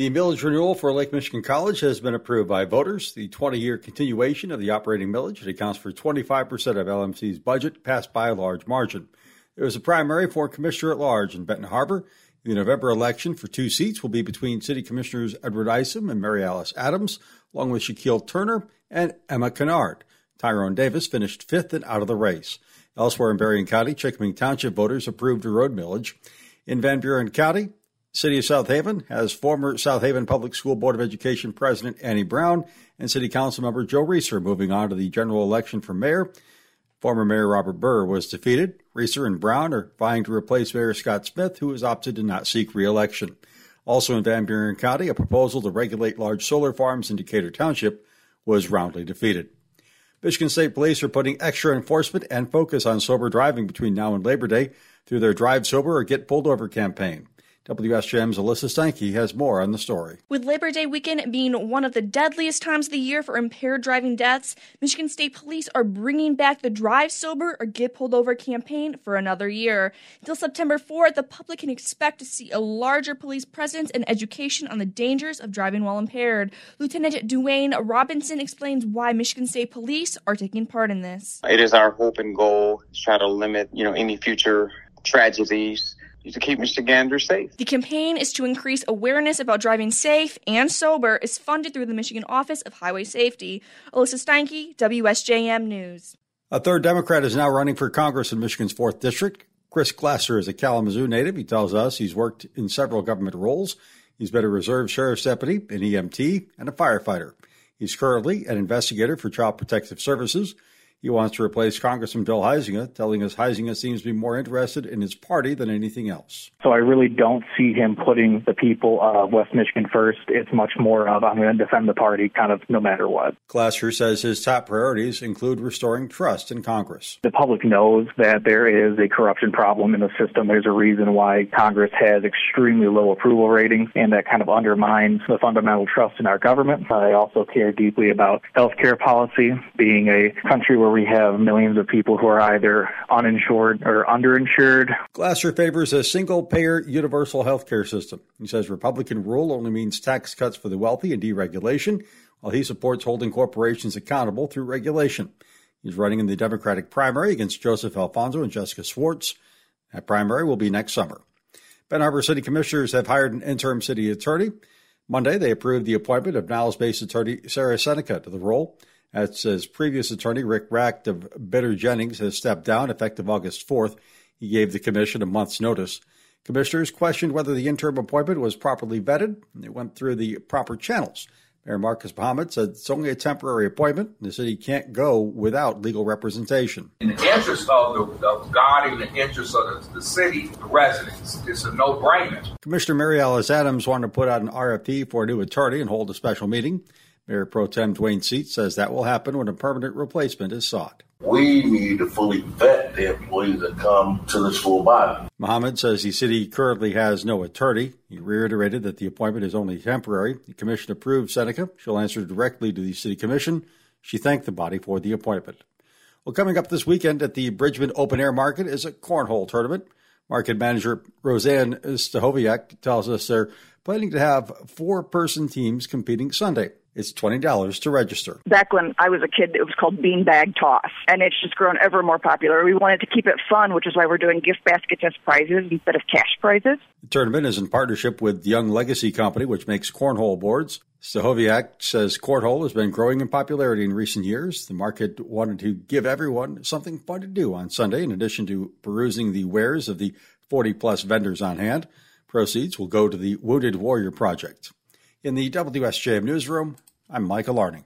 The millage renewal for Lake Michigan College has been approved by voters. The 20 year continuation of the operating millage, it accounts for 25% of LMC's budget, passed by a large margin. There was a primary for Commissioner at Large in Benton Harbor. The November election for two seats will be between City Commissioners Edward Isom and Mary Alice Adams, along with Shaquille Turner and Emma Kennard. Tyrone Davis finished fifth and out of the race. Elsewhere in Berrien County, Chikaming Township voters approved a road millage. In Van Buren County, City of South Haven has former South Haven Public School Board of Education President Annie Brown and City Council member Joe Reeser moving on to the general election for mayor. Former Mayor Robert Burr was defeated. Reeser and Brown are vying to replace Mayor Scott Smith, who has opted to not seek reelection. Also in Van Buren County, a proposal to regulate large solar farms in Decatur Township was roundly defeated. Michigan State Police are putting extra enforcement and focus on sober driving between now and Labor Day through their Drive Sober or Get Pulled Over campaign. WSJM's Alyssa Steinke has more on the story. With Labor Day weekend being one of the deadliest times of the year for impaired driving deaths, Michigan State Police are bringing back the Drive Sober or Get Pulled Over campaign for another year. Until September 4th, the public can expect to see a larger police presence and education on the dangers of driving while impaired. Lieutenant Duane Robinson explains why Michigan State Police are taking part in this. It is our hope and goal to try to limit, you know, any future tragedies to keep Michiganders safe. The campaign is to increase awareness about driving safe and sober is funded through the Michigan Office of Highway Safety. Alyssa Steinke, WSJM News. A third Democrat is now running for Congress in Michigan's 4th District. Chris Glasser is a Kalamazoo native. He tells us he's worked in several government roles. He's been a reserve sheriff's deputy, an EMT, and a firefighter. He's currently an investigator for Child Protective Services. He wants to replace Congressman Bill Huizenga, telling us Huizenga seems to be more interested in his party than anything else. So I really don't see him putting the people of West Michigan first. It's much more of I'm going to defend the party kind of no matter what. Glasser says his top priorities include restoring trust in Congress. The public knows that there is a corruption problem in the system. There's a reason why Congress has extremely low approval ratings, and that kind of undermines the fundamental trust in our government. I also care deeply about health care policy, being a country where where we have millions of people who are either uninsured or underinsured. Glasser favors a single payer universal health care system. He says Republican rule only means tax cuts for the wealthy and deregulation, while he supports holding corporations accountable through regulation. He's running in the Democratic primary against Joseph Alfonso and Jessica Swartz. That primary will be next summer. Benton Harbor City Commissioners have hired an interim city attorney. Monday, they approved the appointment of Niles based attorney Sarah Seneca to the role. That says previous attorney Rick Racht of Bitter Jennings has stepped down effective August 4th. He gave the commission a month's notice. Commissioners questioned whether the interim appointment was properly vetted. It went through the proper channels. Mayor Marcus Muhammad said it's only a temporary appointment. and The city can't go without legal representation. In the interest of, the, of God, in the interest of the, the city, the residents, it's a no-brainer. Commissioner Mary Alice Adams wanted to put out an RFP for a new attorney and hold a special meeting. Mayor Pro Tem Duane Seats says that will happen when a permanent replacement is sought. We need to fully vet the employees that come to this full body. Muhammad says the city currently has no attorney. He reiterated that the appointment is only temporary. The commission approved Seneca. She'll answer directly to the city commission. She thanked the body for the appointment. Well, coming up this weekend at the Bridgman Open Air Market is a cornhole tournament. Market manager Roseanne Stahoviak tells us they're planning to have four person teams competing Sunday. It's $20 to register. Back when I was a kid, it was called beanbag toss, and it's just grown ever more popular. We wanted to keep it fun, which is why we're doing gift baskets as prizes instead of cash prizes. The tournament is in partnership with Young Legacy Company, which makes cornhole boards. Stahoviak says cornhole has been growing in popularity in recent years. The market wanted to give everyone something fun to do on Sunday, in addition to perusing the wares of the 40 plus vendors on hand. Proceeds will go to the Wounded Warrior Project. In the WSJM newsroom, I'm Michael Arning.